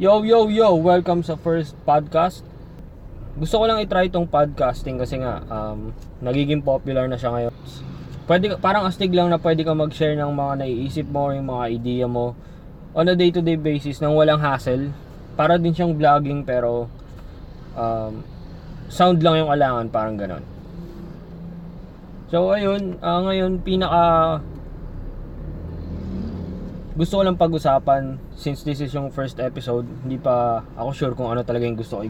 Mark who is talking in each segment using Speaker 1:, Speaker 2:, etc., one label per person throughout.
Speaker 1: Yo, yo, yo! Welcome sa first podcast. Gusto ko lang i-try tong podcasting kasi nga um, nagiging popular na siya ngayon. Pwede, parang astig lang na pwede ka mag-share ng mga naiisip mo, yung mga idea mo on a day-to-day basis nang walang hassle. Para din siyang vlogging pero um, sound lang yung alangan, parang ganon. So ayun, uh, ngayon pinaka gusto ko lang pag-usapan since this is yung first episode, hindi pa ako sure kung ano talaga yung gusto ko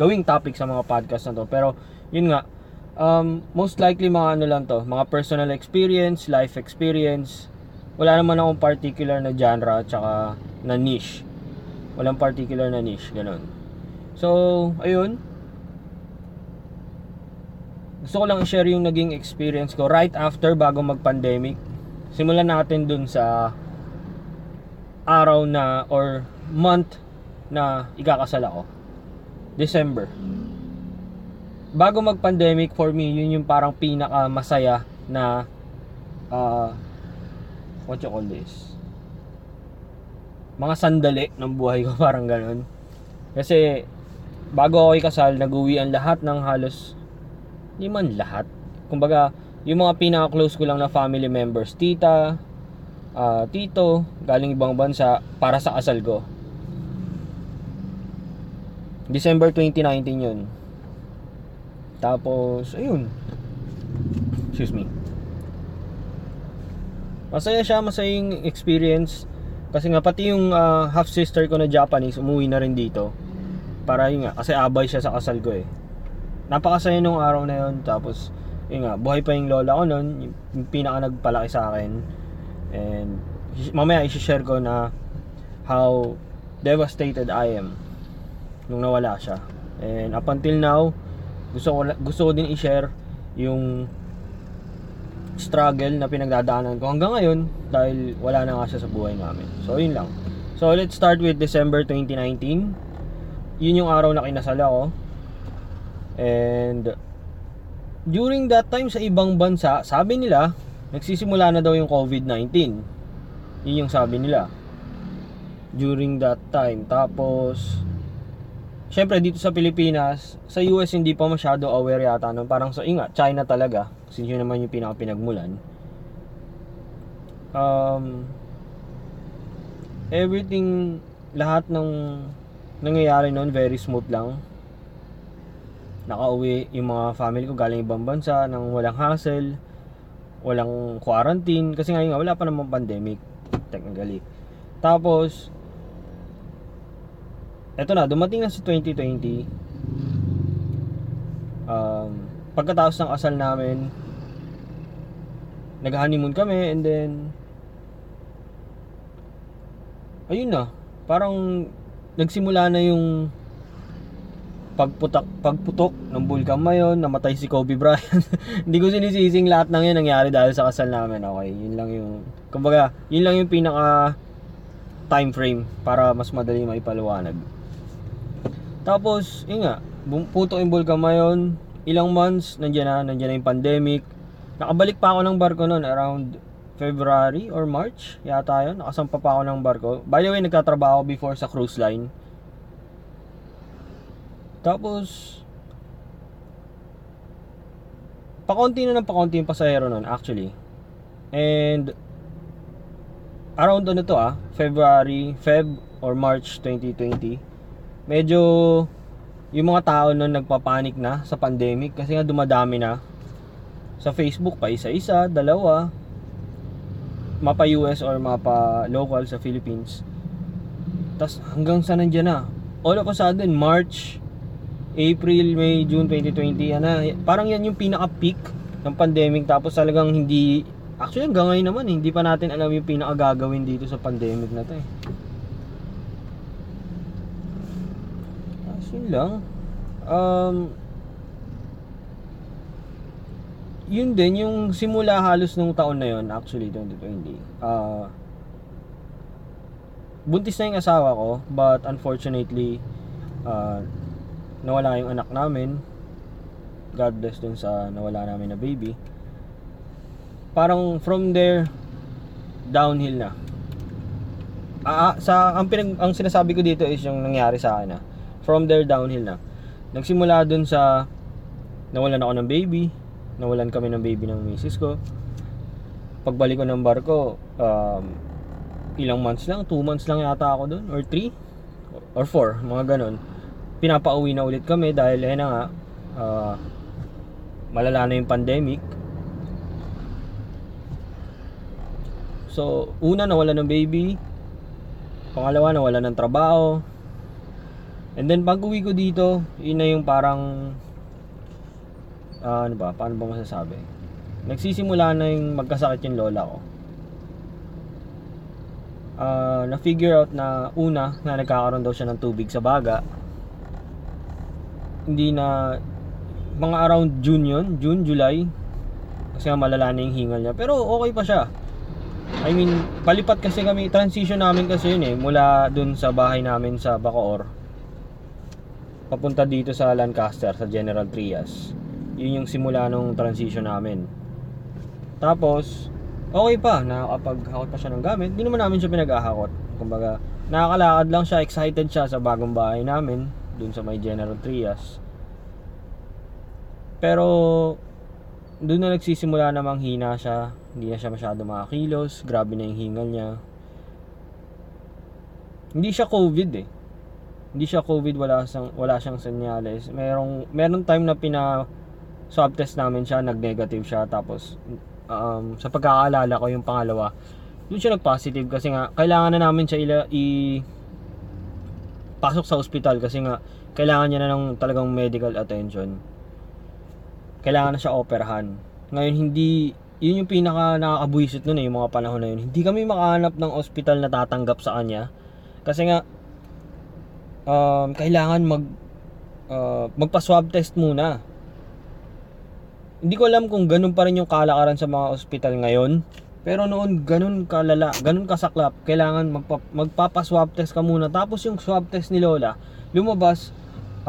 Speaker 1: gawing topic sa mga podcast na to. Pero yun nga, um, most likely mga ano lang to, mga personal experience, life experience. Wala naman akong particular na genre at saka na niche. Walang particular na niche, ganun. So, ayun, gusto ko lang i-share yung naging experience ko right after bago mag-pandemic. Simulan natin dun sa araw na or month na ikakasal ako. December. Bago mag-pandemic for me, yun yung parang pinaka masaya na uh, what you call this? Mga sandali ng buhay ko parang ganun. Kasi bago ako ikasal, nag-uwi ang lahat ng halos hindi man lahat. Kumbaga, yung mga pinaka-close ko lang na family members, tita, uh, tito, galing ibang bansa para sa kasal ko. December 2019 yun. Tapos, ayun. Excuse me. Masaya siya, masayang experience. Kasi nga pati yung uh, half sister ko na Japanese umuwi na rin dito. Para yun nga, kasi abay siya sa kasal ko eh napakasaya nung araw na yon tapos yun nga buhay pa yung lola ko yung, yung pinaka nagpalaki sa akin and mamaya i-share ko na how devastated I am nung nawala siya. And up until now gusto ko gusto ko din i-share yung struggle na pinagdadaanan ko hanggang ngayon dahil wala na nga siya sa buhay namin. So yun lang. So let's start with December 2019 yun yung araw na kinasal ako. And during that time sa ibang bansa, sabi nila, nagsisimula na daw yung COVID-19. Yun yung sabi nila. During that time. Tapos, syempre dito sa Pilipinas, sa US hindi pa masyado aware yata. No? Parang sa inga, China talaga. Since yun naman yung pinaka pinagmulan. Um, everything, lahat ng nangyayari noon very smooth lang nakauwi yung mga family ko galing ibang bansa nang walang hassle walang quarantine kasi ngayon nga wala pa namang pandemic technically. Tapos eto na dumating na si 2020 um, pagkatapos ng asal namin nag honeymoon kami and then ayun na parang nagsimula na yung pagputak pagputok ng Bulkan Mayon, namatay si Kobe Bryant. Hindi ko sinisising lahat ng 'yan nangyari dahil sa kasal namin. Okay, yun lang yung kumbaga, yun lang yung pinaka time frame para mas madali maipaliwanag. Tapos, yun nga, putok yung Bulkan Mayon, ilang months nandiyan na, nandiyan na yung pandemic. Nakabalik pa ako ng barko noon around February or March yata yun. Nakasampa pa ako ng barko. By the way, nagtatrabaho before sa cruise line tapos, pakonti na ng pakonti yung pasahero nun actually. And, around ano to ah, February, Feb or March 2020, medyo yung mga tao nun nagpapanik na sa pandemic kasi nga dumadami na sa Facebook pa isa-isa, dalawa, mapa US or mapa local sa Philippines. Tapos hanggang sa nandiyan na. All of a sudden, March, April, May, June 2020, ano, parang yan yung pinaka-peak ng pandemic tapos talagang hindi actually hanggang ngayon naman hindi pa natin alam yung pinaka gagawin dito sa pandemic na to eh. Tapos lang. Um, yun din yung simula halos nung taon na yun actually 2020 uh, buntis na yung asawa ko but unfortunately uh, nawala yung anak namin. God bless dun sa nawala namin na baby. Parang from there downhill na. Ah, ah, sa ang pinag ang sinasabi ko dito is yung nangyari sa akin na from there downhill na. Nagsimula dun sa nawalan ako ng baby. Nawalan kami ng baby ng misis ko. Pagbalik ko ng barko um, ilang months lang 2 months lang yata ako dun or 3 or 4 mga ganon pinapauwi na ulit kami dahil eh na nga uh, malala na yung pandemic. So una nawala ng baby. Pangalawa nawala ng trabaho. And then pag uwi ko dito yun na yung parang uh, ano ba paano ba masasabi? Nagsisimula na yung magkasakit yung lola ko. Uh, na figure out na una na nagkakaroon daw siya ng tubig sa baga hindi na mga around June yun June, July. Kasi malala na yung hingal niya. Pero okay pa siya. I mean palipat kasi kami transition namin kasi yun eh mula dun sa bahay namin sa Bacoor. Papunta dito sa Lancaster sa General Trias. Yun yung simula nung transition namin. Tapos okay pa nakakapaghakot pa siya ng gamit. Hindi naman namin siya pinag-ahakot. Kumbaga nakakalakad lang siya excited siya sa bagong bahay namin dun sa may General Trias. Pero doon na nagsisimula namang hina siya. Hindi na siya masyado makakilos. Grabe na yung hingal niya. Hindi siya covid eh. Hindi siya covid wala siyang wala siyang senyales. Merong meron time na pina swab test namin siya nag negative siya. Tapos um, sa pagkakaalala ko yung pangalawa doon siya nag positive kasi nga kailangan na namin siya ila, i pasok sa ospital kasi nga kailangan niya na ng talagang medical attention. Kailangan na siya operahan. Ngayon hindi yun yung pinaka nakakabuisit nun eh yung mga panahon na yun. Hindi kami makahanap ng ospital na tatanggap sa kanya. Kasi nga um, kailangan mag uh, magpa-swab test muna. Hindi ko alam kung ganun pa rin yung kalakaran sa mga ospital ngayon. Pero noon, ganun kalala, ganun kasaklap. Kailangan magpa, magpapa-swab test ka muna. Tapos yung swab test ni Lola, lumabas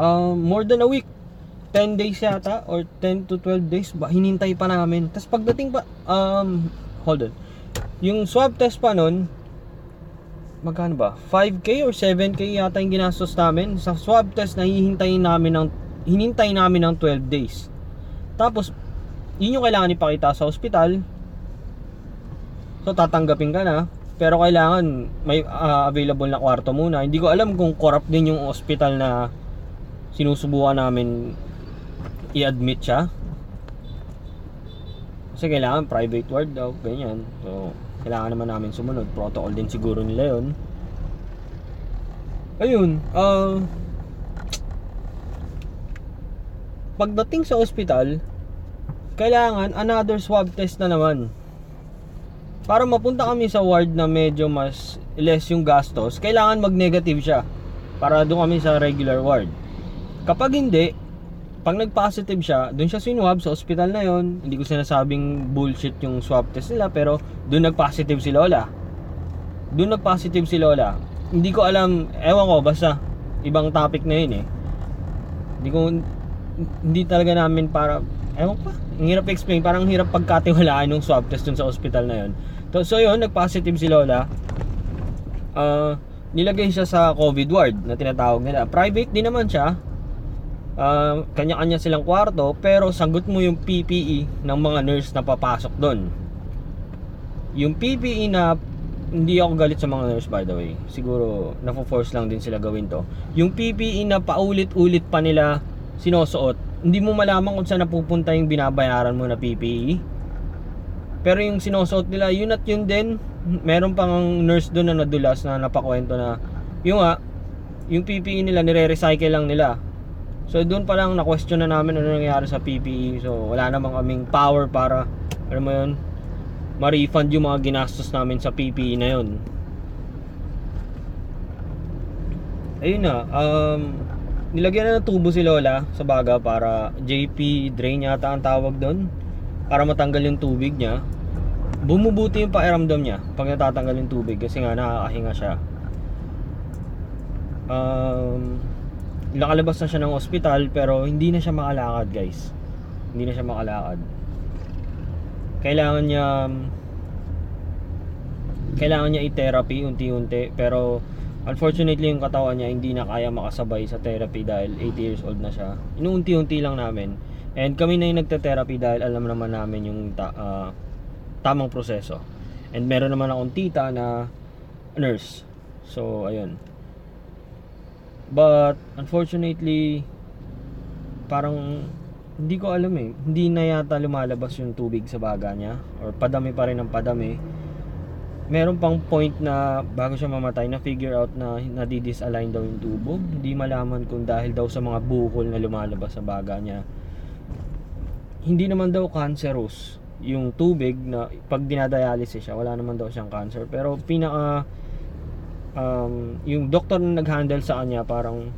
Speaker 1: uh, more than a week. 10 days yata or 10 to 12 days ba hinintay pa namin. Tapos pagdating pa um hold on. Yung swab test pa noon magkano ba? 5k or 7k yata yung ginastos namin. Sa swab test na hihintayin namin ng hinintay namin ng 12 days. Tapos yun yung kailangan ipakita sa ospital. So tatanggapin ka na. Pero kailangan may uh, available na kwarto muna. Hindi ko alam kung corrupt din yung ospital na sinusubukan namin i-admit siya. Kasi kailangan private ward daw, ganyan. So, kailangan naman namin sumunod. Protocol din siguro nila yon. Ayun, uh, pagdating sa ospital, kailangan another swab test na naman. Para mapunta kami sa ward na medyo mas less yung gastos, kailangan mag-negative siya para doon kami sa regular ward. Kapag hindi, pag nag-positive siya, doon siya sinwab sa ospital na yon. Hindi ko sinasabing bullshit yung swab test nila, pero doon nag-positive si Lola. Doon nag-positive si Lola. Hindi ko alam, ewan ko, basta ibang topic na yun eh. Hindi ko, hindi talaga namin para ewan pa ang hirap explain parang hirap pagkatiwalaan yung swab test dun sa ospital na so, so yun nag positive si Lola. Uh, nilagay siya sa covid ward na tinatawag nila. Private din naman siya. Uh, kanya-kanya silang kwarto pero sagot mo yung PPE ng mga nurse na papasok doon yung PPE na hindi ako galit sa mga nurse by the way. Siguro nafo-force lang din sila gawin to. Yung PPE na paulit-ulit pa nila sinusuot hindi mo malaman kung saan napupunta yung binabayaran mo na PPE. Pero yung sinusuot nila, yun at yun din. Meron pang nurse doon na nadulas na napakwento na yung nga, yung PPE nila nire-recycle lang nila. So doon pa lang na-question na namin ano nangyari sa PPE. So wala namang kaming power para alam mo yun, ma-refund yung mga ginastos namin sa PPE na yun. Ayun na, um, nilagyan na ng tubo si Lola sa baga para JP drain yata ang tawag doon para matanggal yung tubig niya bumubuti yung pakiramdam niya pag natatanggal yung tubig kasi nga nakakahinga siya um, nakalabas na siya ng ospital pero hindi na siya makalakad guys hindi na siya makalakad kailangan niya kailangan niya i-therapy unti-unti pero unfortunately yung katawan niya hindi na kaya makasabay sa therapy dahil 80 years old na siya. Inuunti-unti lang namin. And kami na yung nagte-therapy dahil alam naman namin yung ta- ah, tamang proseso. And meron naman akong tita na nurse. So, ayun. But, unfortunately, parang hindi ko alam eh. Hindi na yata lumalabas yung tubig sa baga niya. Or padami pa rin ang padami. Meron pang point na bago siya mamatay na figure out na nadi-disalign daw yung tubo. Hindi malaman kung dahil daw sa mga bukol na lumalabas sa baga niya. Hindi naman daw cancerous yung tubig na pag dinadialysis siya, wala naman daw siyang cancer. Pero pinaka um, yung doctor na nag-handle sa kanya parang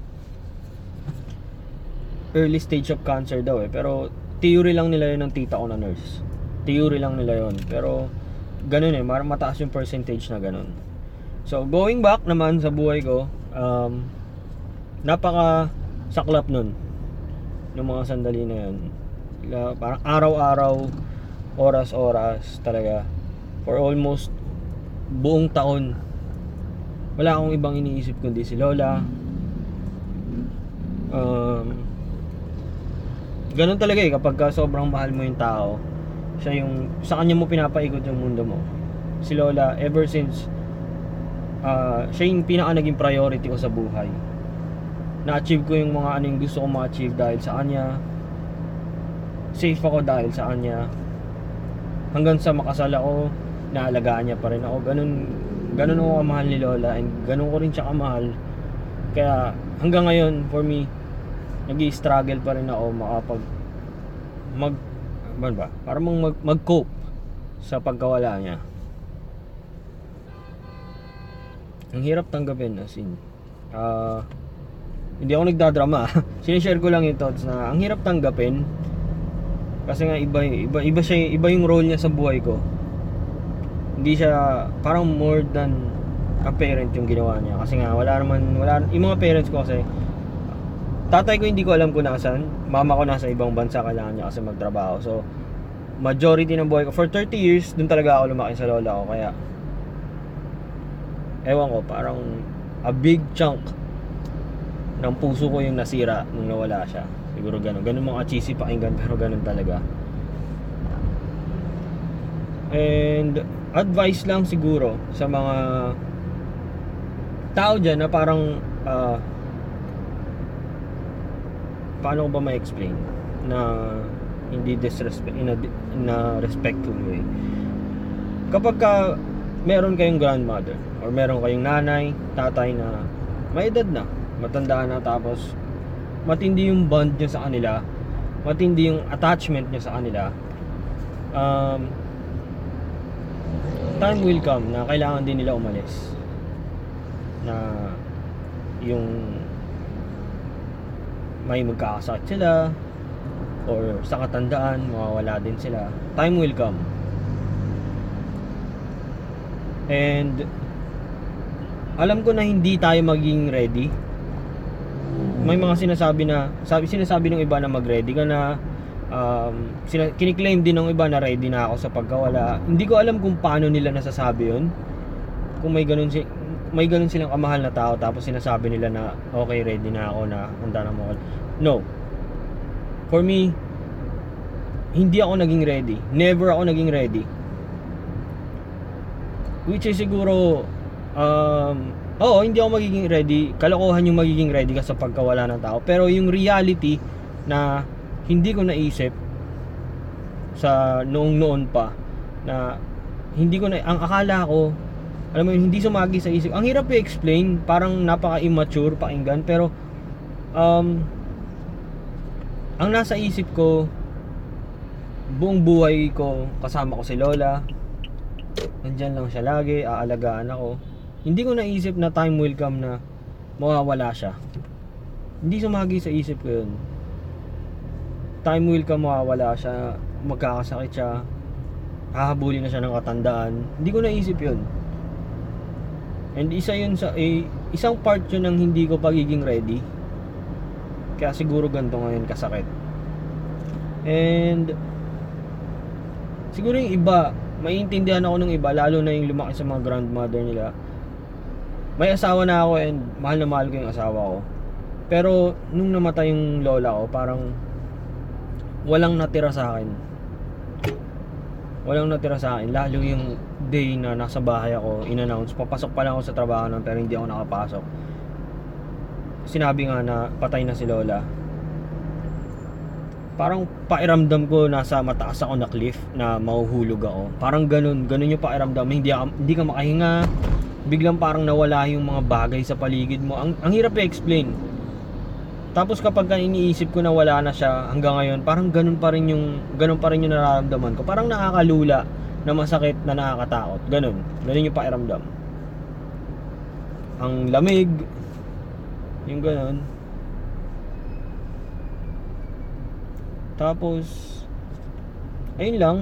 Speaker 1: early stage of cancer daw eh. Pero theory lang nila yun ng tita ko na nurse. Theory lang nila yun. Pero ganun eh, mar- mataas yung percentage na ganun. So going back naman sa buhay ko, um, napaka saklap nun ng mga sandali na yun. Parang araw-araw, oras-oras talaga. For almost buong taon. Wala akong ibang iniisip kundi si Lola. Um, ganun talaga eh kapag ka sobrang mahal mo yung tao siya yung sa kanya mo pinapaikot yung mundo mo si Lola ever since ah, siya yung pinaka naging priority ko sa buhay na-achieve ko yung mga ano yung gusto ko ma-achieve dahil sa kanya safe ako dahil sa kanya. Hanggang sa makasal ako naalagaan niya pa rin ako. Ganun ganun ako kamahal ni Lola and ganun ko rin siya kamahal. Kaya hanggang ngayon for me nag struggle pa rin ako makapag mag ano ba? Para mag, mag-cope sa pagkawala niya. Ang hirap tanggapin as in. Ah, hindi ako nagdadrama. Sinishare ko lang yung thoughts na ang hirap tanggapin kasi nga iba iba iba siya iba yung role niya sa buhay ko. Hindi siya parang more than a parent yung ginawa niya. Kasi nga wala naman wala yung mga parents ko kasi tatay ko hindi ko alam kung nasan mama ko nasa ibang bansa kailangan niya kasi magtrabaho. So majority ng buhay ko for 30 years dun talaga ako lumaki sa lola ko. Kaya ewan ko parang a big chunk ng puso ko yung nasira nung nawala siya. Siguro ganun. Ganun mga cheesy pakinggan pero ganun talaga. And advice lang siguro sa mga tao dyan na parang ah, paano ko ba ma-explain? Na hindi disrespect in a, in a respectful way. Kapag ka meron kayong grandmother or meron kayong nanay, tatay na may edad na, matanda na tapos matindi yung bond nyo sa kanila matindi yung attachment nyo sa kanila. Um, time will come na kailangan din nila umalis na yung may magkakasakit sila or sa katandaan mawawala din sila. Time will come. And alam ko na hindi tayo maging ready may mga sinasabi na sabi sinasabi ng iba na mag-ready ka na um, sina, kiniklaim din ng iba na ready na ako sa pagkawala. Hindi ko alam kung paano nila nasasabi yun. Kung may ganun si may ganun silang kamahal na tao tapos sinasabi nila na okay ready na ako na handa na mo no. For me hindi ako naging ready. Never ako naging ready. Which is siguro um, oo hindi ako magiging ready. Kalokohan yung magiging ready ka sa pagkawala ng tao. Pero yung reality na hindi ko naisip sa noong noon pa na hindi ko na ang akala ko alam mo yun, hindi sumagi sa isip. Ang hirap i-explain parang napaka-immature pakinggan pero um, ang nasa isip ko buong buhay ko kasama ko si Lola. Nandyan lang siya lagi aalagaan ako hindi ko naisip na time will come na mawawala siya. Hindi sumagi sa isip ko yun. Time will come mawawala siya magkakasakit siya hahabulin na siya ng katandaan. Hindi ko naisip yun. And isa yun sa eh, isang part yun ng hindi ko pagiging ready. Kaya siguro ganito ngayon kasakit. And siguro yung iba maiintindihan ako ng iba, lalo na yung lumaki sa mga grandmother nila. May asawa na ako and mahal na mahal ko yung asawa ko. Pero nung namatay yung lola ko, parang walang natira sa akin. Walang natira sa akin. Lalo yung day na nasa bahay ako, in-announce, papasok pa lang ako sa trabaho nun, pero hindi ako nakapasok. Sinabi nga na patay na si lola. Parang pairamdam ko nasa mataas ako na cliff na mahuhulog ako. Parang ganun, ganun yung pairamdam. Hindi, ka, hindi ka makahinga. Biglang parang nawala yung mga bagay sa paligid mo. Ang, ang hirap i-explain. Tapos kapag ka iniisip ko na wala na siya hanggang ngayon, parang ganun pa rin yung ganun pa rin yung nararamdaman ko. Parang nakakalula na masakit na nakakatakot. Ganun. Ganun yung pakiramdam. Ang lamig. Yung ganun. Tapos ayun lang.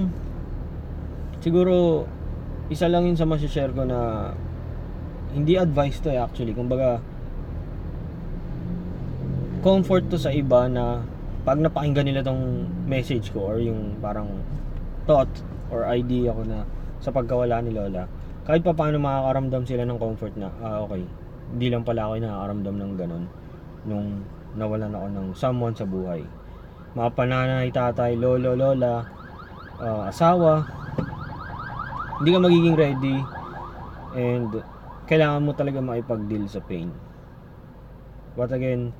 Speaker 1: Siguro isa lang yun sa masashare ko na hindi advice to eh actually. Kumbaga comfort to sa iba na pag napakinggan nila tong message ko or yung parang thought or idea ko na sa pagkawala ni Lola, kahit pa paano makakaramdam sila ng comfort na, ah okay, hindi lang pala ako nakakaramdam ng ganun nung nawalan ako ng someone sa buhay. Mga pananay, tatay, lolo, lola, ah, asawa, hindi ka magiging ready and kailangan mo talaga makipag-deal sa pain. But again,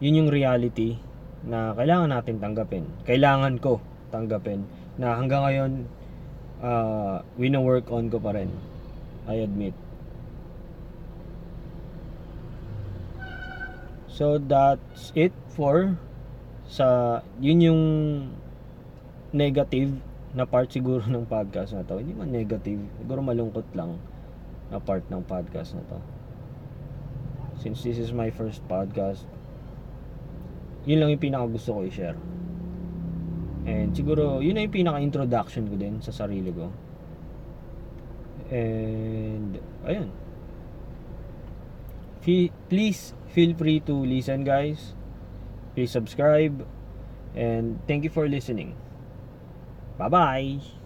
Speaker 1: yun yung reality na kailangan natin tanggapin. Kailangan ko tanggapin na hanggang ngayon uh, wino-work on ko pa rin. I admit. So that's it for sa yun yung negative na part siguro ng podcast na to. Hindi man negative, siguro malungkot lang na part ng podcast na to. Since this is my first podcast, yun lang yung pinaka gusto ko i-share. And siguro, yun na yung pinaka introduction ko din sa sarili ko. And, ayun. Fe- please feel free to listen guys. Please subscribe. And thank you for listening. Bye-bye!